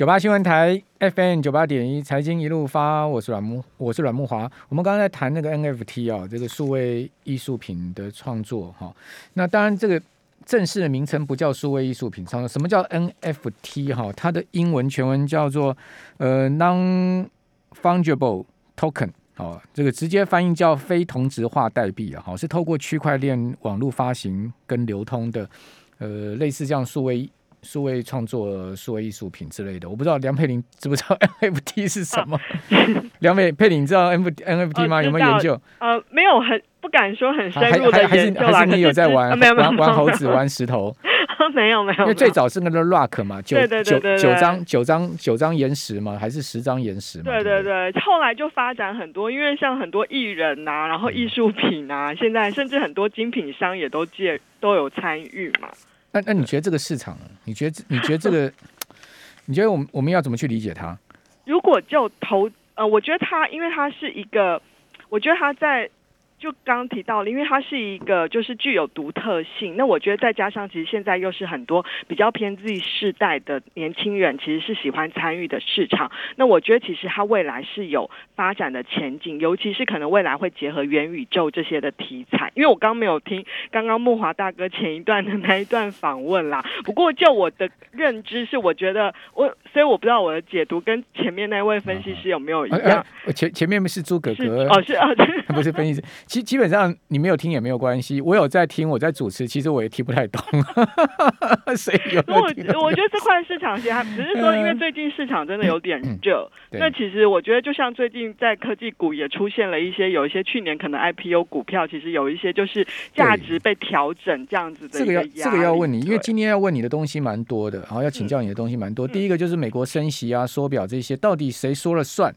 九八新闻台 FM 九八点一财经一路发，我是阮木，我是阮木华。我们刚刚在谈那个 NFT 啊，这个数位艺术品的创作哈。那当然，这个正式的名称不叫数位艺术品创作。什么叫 NFT 哈？它的英文全文叫做呃 Non-Fungible Token。哦，这个直接翻译叫非同质化代币啊，好，是透过区块链网络发行跟流通的，呃，类似这样数位数位创作、数位艺术品之类的。我不知道梁佩玲知不知道 NFT 是什么？啊、梁佩佩玲，你知道 NFT 吗？有没有研究？呃，没有，很不敢说很深入的研究，还是还是你有在玩？没有没有玩玩猴子玩石头。没有没有，因为最早是那个 rock 嘛，九九九张九张九张岩石嘛，还是十张岩石嘛？对对对，后来就发展很多，因为像很多艺人呐、啊，然后艺术品啊，现在甚至很多精品商也都借都有参与嘛。那那你觉得这个市场，你觉得你觉得这个，你觉得我们我们要怎么去理解它？如果就投呃，我觉得它，因为它是一个，我觉得它在。就刚刚提到了，因为它是一个就是具有独特性，那我觉得再加上其实现在又是很多比较偏 Z 世代的年轻人，其实是喜欢参与的市场。那我觉得其实它未来是有发展的前景，尤其是可能未来会结合元宇宙这些的题材。因为我刚刚没有听刚刚木华大哥前一段的那一段访问啦，不过就我的认知是，我觉得我所以我不知道我的解读跟前面那位分析师有没有一样。前前面是诸葛哥哦，是哦，不是分析师。基基本上你没有听也没有关系，我有在听，我在主持，其实我也听不太懂。所以有，有我我觉得这块市场其实还只是说，因为最近市场真的有点热。嗯、那其实我觉得，就像最近在科技股也出现了一些，有一些去年可能 IPO 股票，其实有一些就是价值被调整这样子的。这个要这个要问你，因为今天要问你的东西蛮多的，然后要请教你的东西蛮多。嗯、第一个就是美国升息啊、缩表这些，到底谁说了算？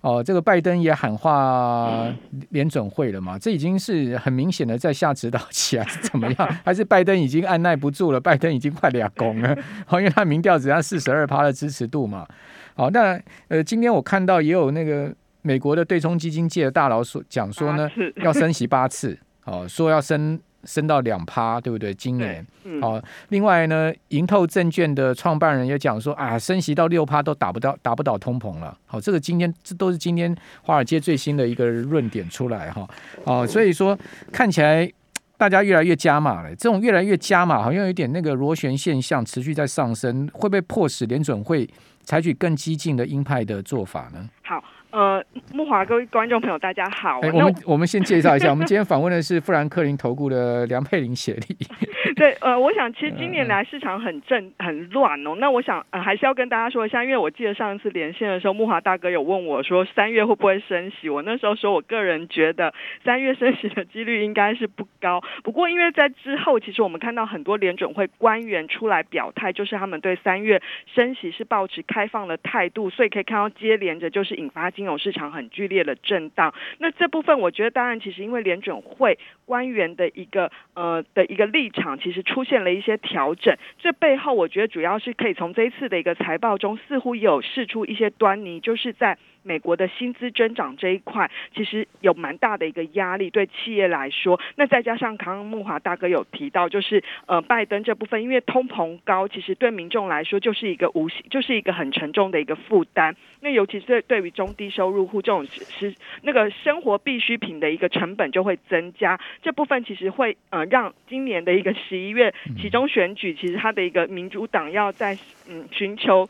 哦，这个拜登也喊话联准会了嘛？这已经是很明显的在下指导棋还是怎么样？还是拜登已经按捺不住了？拜登已经快俩攻了，好，因为他民调只要四十二趴的支持度嘛。好，那呃，今天我看到也有那个美国的对冲基金界的大佬说讲说呢，要升息八次，哦，说要升。升到两趴，对不对？今年，好、哦，另外呢，盈透证券的创办人也讲说啊，升息到六趴都打不到，打不倒通膨了。好、哦，这个今天这都是今天华尔街最新的一个论点出来哈。哦，所以说看起来大家越来越加码了，这种越来越加码，好像有点那个螺旋现象持续在上升，会不会迫使联准会采取更激进的鹰派的做法呢？好。呃，木华各位观众朋友，大家好。欸、我们我们先介绍一下，我们今天访问的是富兰克林投顾的梁佩玲协理。对，呃，我想其实今年来市场很正很乱哦。那我想呃还是要跟大家说一下，因为我记得上一次连线的时候，木华大哥有问我说三月会不会升息，我那时候说我个人觉得三月升息的几率应该是不高。不过因为在之后，其实我们看到很多联准会官员出来表态，就是他们对三月升息是保持开放的态度，所以可以看到接连着就是引发。金融市场很剧烈的震荡，那这部分我觉得，当然其实因为联准会官员的一个呃的一个立场，其实出现了一些调整。这背后我觉得主要是可以从这一次的一个财报中，似乎有试出一些端倪，就是在。美国的薪资增长这一块，其实有蛮大的一个压力，对企业来说。那再加上刚刚木华大哥有提到，就是呃，拜登这部分，因为通膨高，其实对民众来说就是一个无形，就是一个很沉重的一个负担。那尤其是对对于中低收入户这种是那个生活必需品的一个成本就会增加。这部分其实会呃让今年的一个十一月其中选举，其实它的一个民主党要在嗯寻求。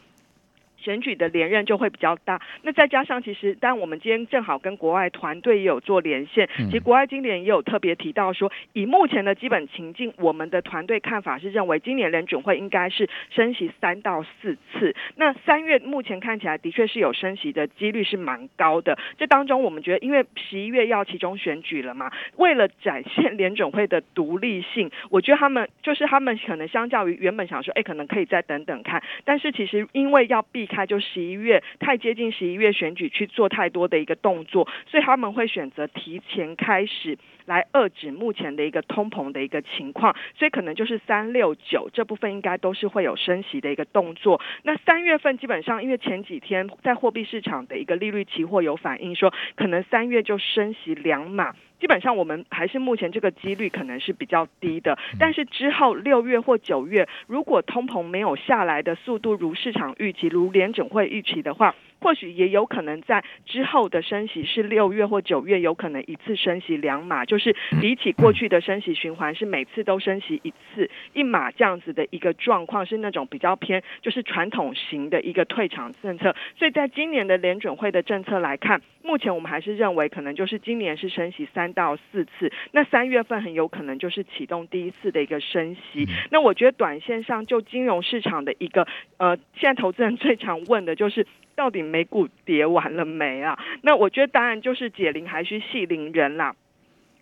选举的连任就会比较大，那再加上其实，但我们今天正好跟国外团队也有做连线，其实国外经典也有特别提到说，以目前的基本情境，我们的团队看法是认为今年联准会应该是升息三到四次。那三月目前看起来的确是有升息的几率是蛮高的。这当中我们觉得，因为十一月要期中选举了嘛，为了展现联准会的独立性，我觉得他们就是他们可能相较于原本想说，哎，可能可以再等等看，但是其实因为要避。他就十一月太接近十一月选举去做太多的一个动作，所以他们会选择提前开始来遏制目前的一个通膨的一个情况，所以可能就是三六九这部分应该都是会有升息的一个动作。那三月份基本上因为前几天在货币市场的一个利率期货有反映说，可能三月就升息两码。基本上我们还是目前这个几率可能是比较低的。但是之后六月或九月，如果通膨没有下来的速度如市场预期，如联准会预期的话。或许也有可能在之后的升息是六月或九月，有可能一次升息两码，就是比起过去的升息循环是每次都升息一次一码这样子的一个状况，是那种比较偏就是传统型的一个退场政策。所以在今年的联准会的政策来看，目前我们还是认为可能就是今年是升息三到四次，那三月份很有可能就是启动第一次的一个升息。那我觉得短线上就金融市场的一个呃，现在投资人最常问的就是。到底美股跌完了没啊？那我觉得当然就是解铃还需系铃人啦。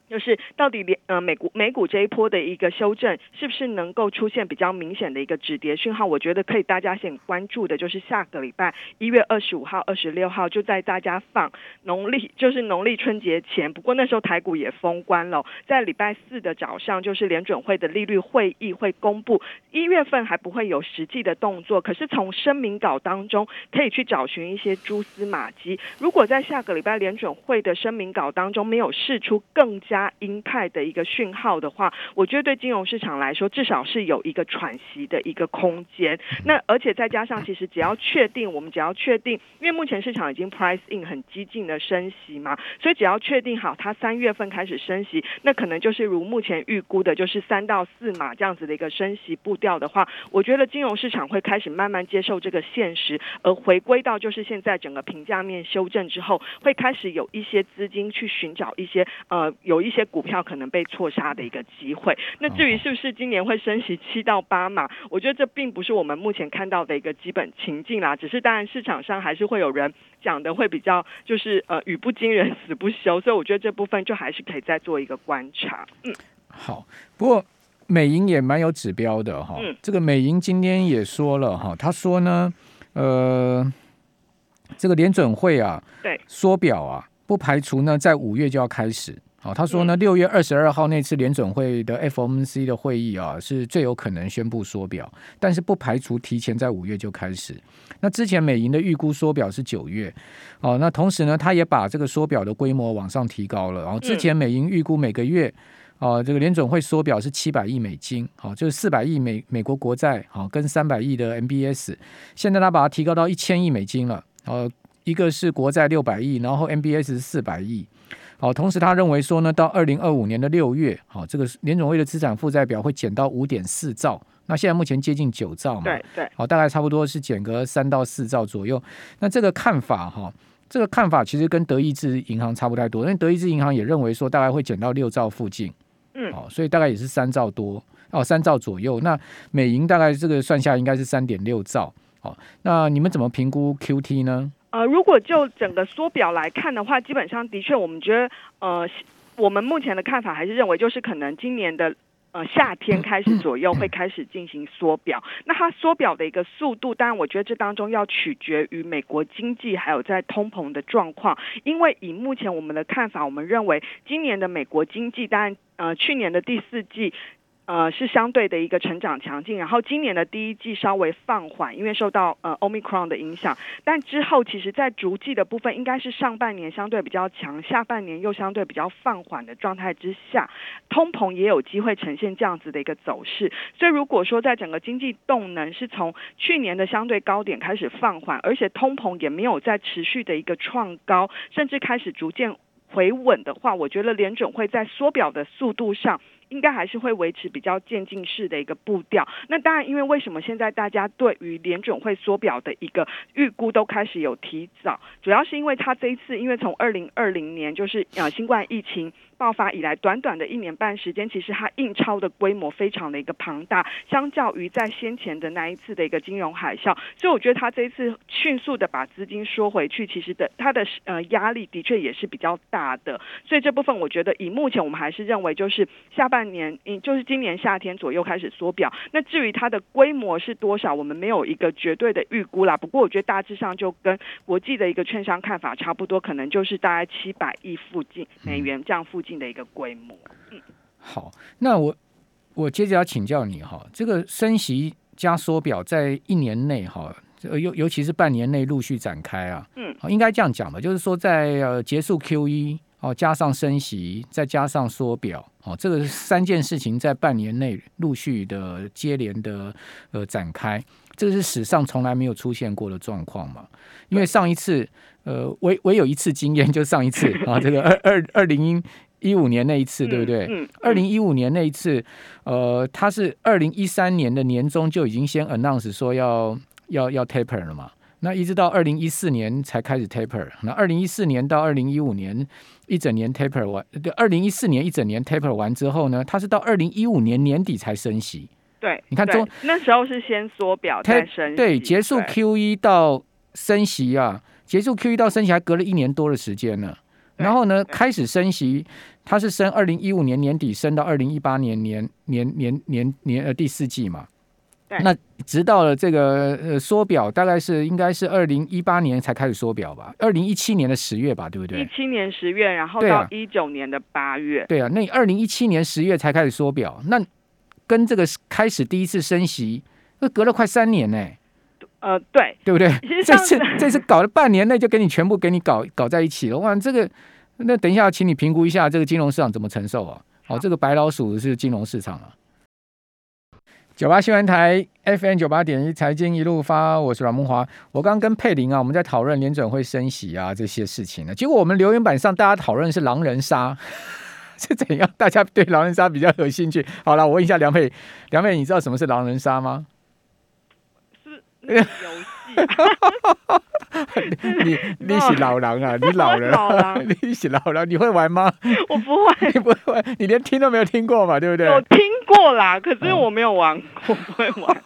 就是到底连呃美股美股这一波的一个修正，是不是能够出现比较明显的一个止跌讯号？我觉得可以，大家先关注的就是下个礼拜一月二十五号、二十六号，就在大家放农历就是农历春节前。不过那时候台股也封关了，在礼拜四的早上，就是联准会的利率会议会公布，一月份还不会有实际的动作，可是从声明稿当中可以去找寻一些蛛丝马迹。如果在下个礼拜联准会的声明稿当中没有释出更加加鹰派的一个讯号的话，我觉得对金融市场来说，至少是有一个喘息的一个空间。那而且再加上，其实只要确定，我们只要确定，因为目前市场已经 price in 很激进的升息嘛，所以只要确定好它三月份开始升息，那可能就是如目前预估的，就是三到四码这样子的一个升息步调的话，我觉得金融市场会开始慢慢接受这个现实，而回归到就是现在整个评价面修正之后，会开始有一些资金去寻找一些呃有。一些股票可能被错杀的一个机会。那至于是不是今年会升息七到八嘛，我觉得这并不是我们目前看到的一个基本情境啦。只是当然市场上还是会有人讲的会比较就是呃语不惊人死不休，所以我觉得这部分就还是可以再做一个观察。嗯，好。不过美银也蛮有指标的哈。嗯。这个美银今天也说了哈，他说呢，呃，这个联准会啊，对，缩表啊，不排除呢在五月就要开始。哦，他说呢，六月二十二号那次联准会的 FOMC 的会议啊，是最有可能宣布缩表，但是不排除提前在五月就开始。那之前美银的预估缩表是九月，哦，那同时呢，他也把这个缩表的规模往上提高了。然后之前美银预估每个月，哦，这个联准会缩表是七百亿美金，好，就是四百亿美美国国债，好，跟三百亿的 MBS，现在他把它提高到一千亿美金了。哦，一个是国债六百亿，然后 MBS 是四百亿。好，同时他认为说呢，到二零二五年的六月，好，这个联总会的资产负债表会减到五点四兆，那现在目前接近九兆嘛，对对，好，大概差不多是减个三到四兆左右。那这个看法哈，这个看法其实跟德意志银行差不太多，因为德意志银行也认为说大概会减到六兆附近，嗯，好，所以大概也是三兆多哦，三兆左右。那美银大概这个算下应该是三点六兆，好，那你们怎么评估 QT 呢？呃，如果就整个缩表来看的话，基本上的确，我们觉得，呃，我们目前的看法还是认为，就是可能今年的呃夏天开始左右会开始进行缩表。那它缩表的一个速度，当然，我觉得这当中要取决于美国经济还有在通膨的状况。因为以目前我们的看法，我们认为今年的美国经济，当然，呃，去年的第四季。呃，是相对的一个成长强劲，然后今年的第一季稍微放缓，因为受到呃 Omicron 的影响，但之后其实在逐季的部分，应该是上半年相对比较强，下半年又相对比较放缓的状态之下，通膨也有机会呈现这样子的一个走势。所以如果说在整个经济动能是从去年的相对高点开始放缓，而且通膨也没有在持续的一个创高，甚至开始逐渐回稳的话，我觉得联准会在缩表的速度上。应该还是会维持比较渐进式的一个步调。那当然，因为为什么现在大家对于联准会缩表的一个预估都开始有提早，主要是因为他这一次，因为从二零二零年就是呃新冠疫情。爆发以来，短短的一年半时间，其实它印钞的规模非常的一个庞大，相较于在先前的那一次的一个金融海啸，所以我觉得它这一次迅速的把资金缩回去，其实的它的呃压力的确也是比较大的。所以这部分我觉得以目前我们还是认为，就是下半年，嗯，就是今年夏天左右开始缩表。那至于它的规模是多少，我们没有一个绝对的预估啦。不过我觉得大致上就跟国际的一个券商看法差不多，可能就是大概七百亿附近美元这样附近。的一个规模，嗯，好，那我我接着要请教你哈，这个升息加缩表在一年内哈，尤尤其是半年内陆续展开啊，嗯，应该这样讲吧，就是说在呃结束 Q 一哦，加上升息，再加上缩表，哦，这个三件事情在半年内陆续的接连的呃展开，这个是史上从来没有出现过的状况嘛？因为上一次呃，唯唯有一次经验，就上一次啊，这个二二二零一五年那一次，对不对？二零一五年那一次，呃，他是二零一三年的年中就已经先 announce 说要要要 taper 了嘛。那一直到二零一四年才开始 taper，那二零一四年到二零一五年一整年 taper 完，对，二零一四年一整年 taper 完之后呢，它是到二零一五年年底才升息。对，你看中那时候是先缩表再升息，对，结束 QE 到升息啊，结束 QE 到升息还隔了一年多的时间呢。然后呢，开始升息，它是升二零一五年年底升到二零一八年年年年年年呃第四季嘛。那直到了这个呃缩表，大概是应该是二零一八年才开始缩表吧，二零一七年的十月吧，对不对？一七年十月，然后到一九年的八月。对啊，那二零一七年十月才开始缩表，那跟这个开始第一次升息，那隔了快三年呢。呃，对，对不对？这次 这次搞了半年内就给你全部给你搞搞在一起了，哇，这个那等一下，请你评估一下这个金融市场怎么承受啊？哦，这个白老鼠是金融市场啊。九八新闻台 FM 九八点一财经一路发，我是阮梦华。我刚刚跟佩玲啊，我们在讨论联准会升息啊这些事情呢。结果我们留言板上大家讨论是狼人杀 是怎样？大家对狼人杀比较有兴趣。好了，我问一下梁佩，梁佩，你知道什么是狼人杀吗？是游戏。你你是老狼啊，你老人，你是老狼，你会玩吗？我不会，你不会玩，你连听都没有听过嘛，对不对？有听过啦，可是我没有玩，我不会玩。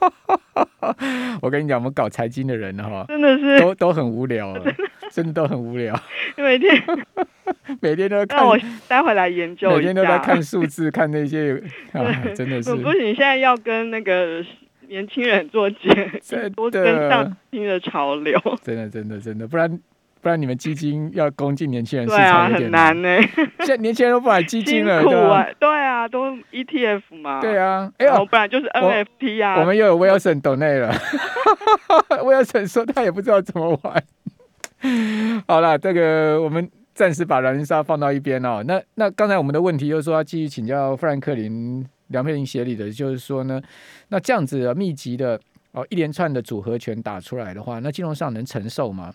我跟你讲，我们搞财经的人哈，真的是都都很无聊，真的都很无聊。每天每天都在看，我待会来研究，每天都在看数字，看那些，真的是。不行，现在要跟那个。年轻人做节，多跟上新的潮流。真的，真的，真的，不然不然你们基金要攻进年轻人市场，对啊，很难呢、欸。现在年轻人都不买基金了，对啊，对啊，都 ETF 嘛。对啊，哎呦，不然就是 NFT 啊。我，我们又有 Wilson 抖内了，Wilson 说他也不知道怎么玩。好了，这个我们暂时把狼人杀放到一边哦。那那刚才我们的问题就是说要继续请教富兰克林。梁佩玲协理的，就是说呢，那这样子密集的哦一连串的组合拳打出来的话，那金融上能承受吗？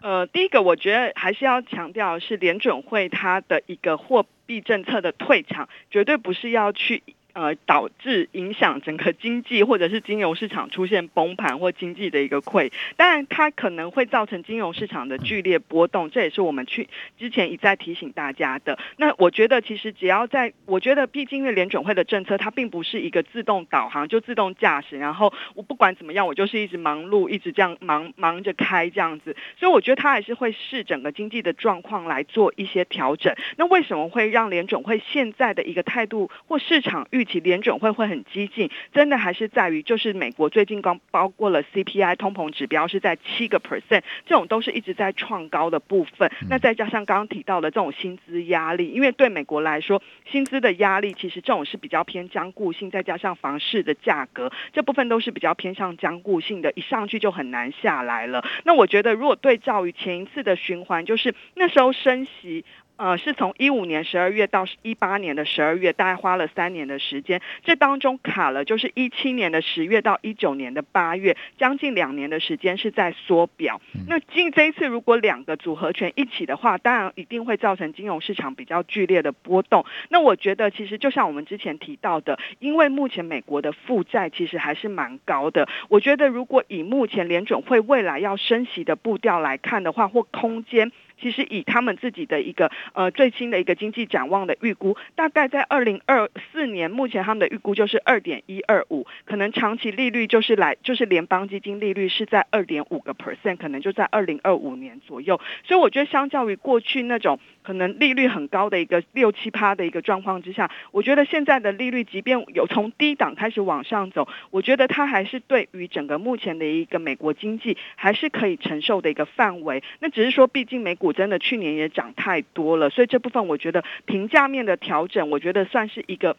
呃，第一个我觉得还是要强调是联准会它的一个货币政策的退场，绝对不是要去。呃，导致影响整个经济或者是金融市场出现崩盘或经济的一个溃，当然它可能会造成金融市场的剧烈波动，这也是我们去之前一再提醒大家的。那我觉得其实只要在，我觉得毕竟因为联准会的政策，它并不是一个自动导航就自动驾驶，然后我不管怎么样，我就是一直忙碌，一直这样忙忙着开这样子，所以我觉得它还是会视整个经济的状况来做一些调整。那为什么会让联准会现在的一个态度或市场预其联准会会很激进，真的还是在于就是美国最近刚包括了 CPI 通膨指标是在七个 percent，这种都是一直在创高的部分。那再加上刚刚提到的这种薪资压力，因为对美国来说，薪资的压力其实这种是比较偏僵固性，再加上房市的价格这部分都是比较偏向僵固性的，一上去就很难下来了。那我觉得如果对照于前一次的循环，就是那时候升息。呃，是从一五年十二月到一八年的十二月，大概花了三年的时间。这当中卡了，就是一七年的十月到一九年的八月，将近两年的时间是在缩表。那今这一次如果两个组合拳一起的话，当然一定会造成金融市场比较剧烈的波动。那我觉得其实就像我们之前提到的，因为目前美国的负债其实还是蛮高的。我觉得如果以目前联准会未来要升息的步调来看的话，或空间。其实以他们自己的一个呃最新的一个经济展望的预估，大概在二零二四年，目前他们的预估就是二点一二五，可能长期利率就是来就是联邦基金利率是在二点五个 percent，可能就在二零二五年左右。所以我觉得相较于过去那种可能利率很高的一个六七趴的一个状况之下，我觉得现在的利率即便有从低档开始往上走，我觉得它还是对于整个目前的一个美国经济还是可以承受的一个范围。那只是说，毕竟美股。真的去年也涨太多了，所以这部分我觉得评价面的调整，我觉得算是一个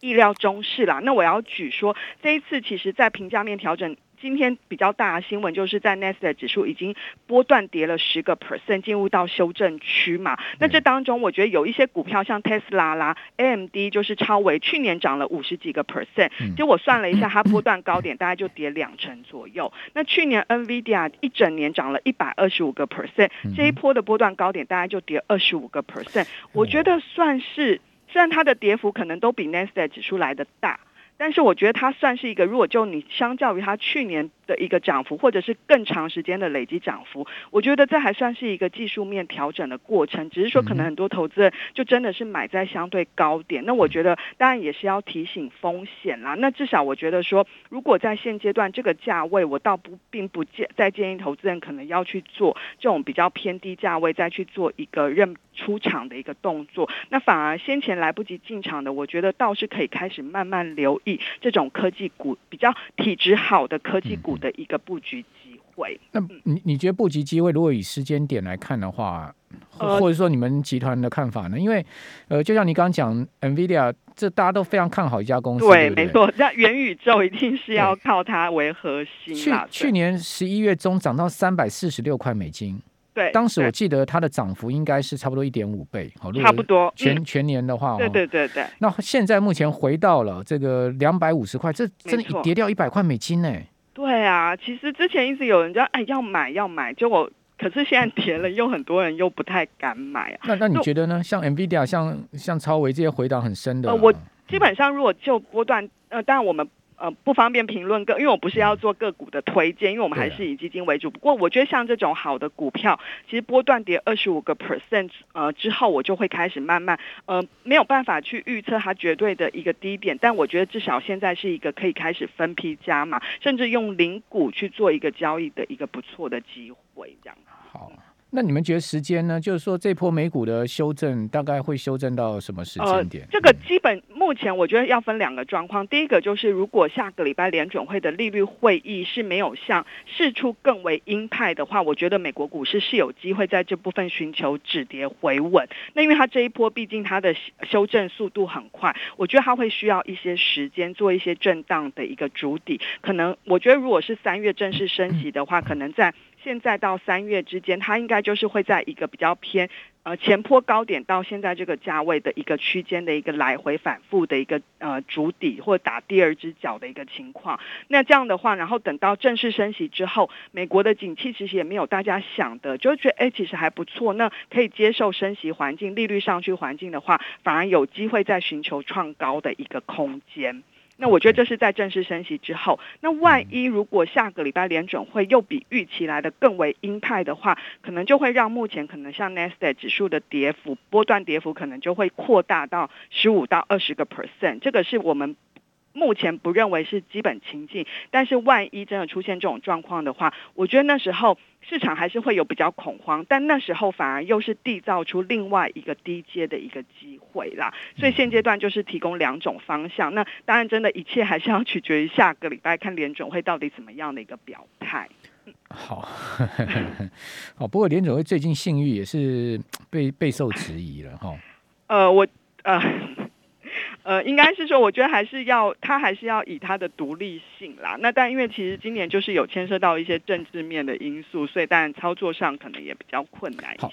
意料中事啦。那我要举说，这一次其实在评价面调整。今天比较大的新闻就是在 Nasdaq 指数已经波段跌了十个 percent，进入到修正区嘛。那这当中，我觉得有一些股票像 Tesla 啦、AMD，就是超微，去年涨了五十几个 percent，就我算了一下，它波段高点 大概就跌两成左右。那去年 NVIDIA 一整年涨了一百二十五个 percent，这一波的波段高点大概就跌二十五个 percent，我觉得算是，虽然它的跌幅可能都比 Nasdaq 指数来的大。但是我觉得它算是一个，如果就你相较于它去年的一个涨幅，或者是更长时间的累积涨幅，我觉得这还算是一个技术面调整的过程。只是说可能很多投资人就真的是买在相对高点。那我觉得当然也是要提醒风险啦。那至少我觉得说，如果在现阶段这个价位，我倒不并不建再建议投资人可能要去做这种比较偏低价位再去做一个认出场的一个动作。那反而先前来不及进场的，我觉得倒是可以开始慢慢留意。这种科技股比较体质好的科技股的一个布局机会。那你你觉得布局机会，如果以时间点来看的话，或者说你们集团的看法呢？因为呃，就像你刚刚讲，NVIDIA 这大家都非常看好一家公司，对，对对没错，那元宇宙一定是要靠它为核心。去去年十一月中涨到三百四十六块美金。对，当时我记得它的涨幅应该是差不多一点五倍，好，差不多全、嗯、全年的话，对对对对。那现在目前回到了这个两百五十块，这真的一跌掉一百块美金呢？对啊，其实之前一直有人叫哎要买要买，结果可是现在跌了，又很多人又不太敢买啊。那那你觉得呢？像 NVIDIA、像像超维这些回档很深的，呃，我基本上如果就波段，呃，当然我们。呃，不方便评论个，因为我不是要做个股的推荐，因为我们还是以基金为主。不过我觉得像这种好的股票，其实波段跌二十五个 percent，呃之后，我就会开始慢慢，呃没有办法去预测它绝对的一个低点，但我觉得至少现在是一个可以开始分批加码，甚至用零股去做一个交易的一个不错的机会，这样。好。那你们觉得时间呢？就是说，这波美股的修正大概会修正到什么时间点？呃，这个基本目前我觉得要分两个状况。第一个就是，如果下个礼拜联准会的利率会议是没有向释出更为鹰派的话，我觉得美国股市是有机会在这部分寻求止跌回稳。那因为它这一波毕竟它的修正速度很快，我觉得它会需要一些时间做一些震荡的一个主底。可能我觉得如果是三月正式升息的话，可能在。现在到三月之间，它应该就是会在一个比较偏呃前坡高点到现在这个价位的一个区间的一个来回反复的一个呃筑底或打第二只脚的一个情况。那这样的话，然后等到正式升息之后，美国的景气其实也没有大家想的，就觉得哎其实还不错，那可以接受升息环境、利率上去环境的话，反而有机会再寻求创高的一个空间。那我觉得这是在正式升息之后。那万一如果下个礼拜联准会又比预期来的更为鹰派的话，可能就会让目前可能像 n e s t a 指数的跌幅波段跌幅可能就会扩大到十五到二十个 percent。这个是我们。目前不认为是基本情境，但是万一真的出现这种状况的话，我觉得那时候市场还是会有比较恐慌，但那时候反而又是缔造出另外一个低阶的一个机会啦。所以现阶段就是提供两种方向。那当然，真的一切还是要取决于下个礼拜看联准会到底怎么样的一个表态。好，好，不过联准会最近信誉也是被备受质疑了哈。呃，我呃。呃，应该是说，我觉得还是要他还是要以他的独立性啦。那但因为其实今年就是有牵涉到一些政治面的因素，所以当然操作上可能也比较困难。好，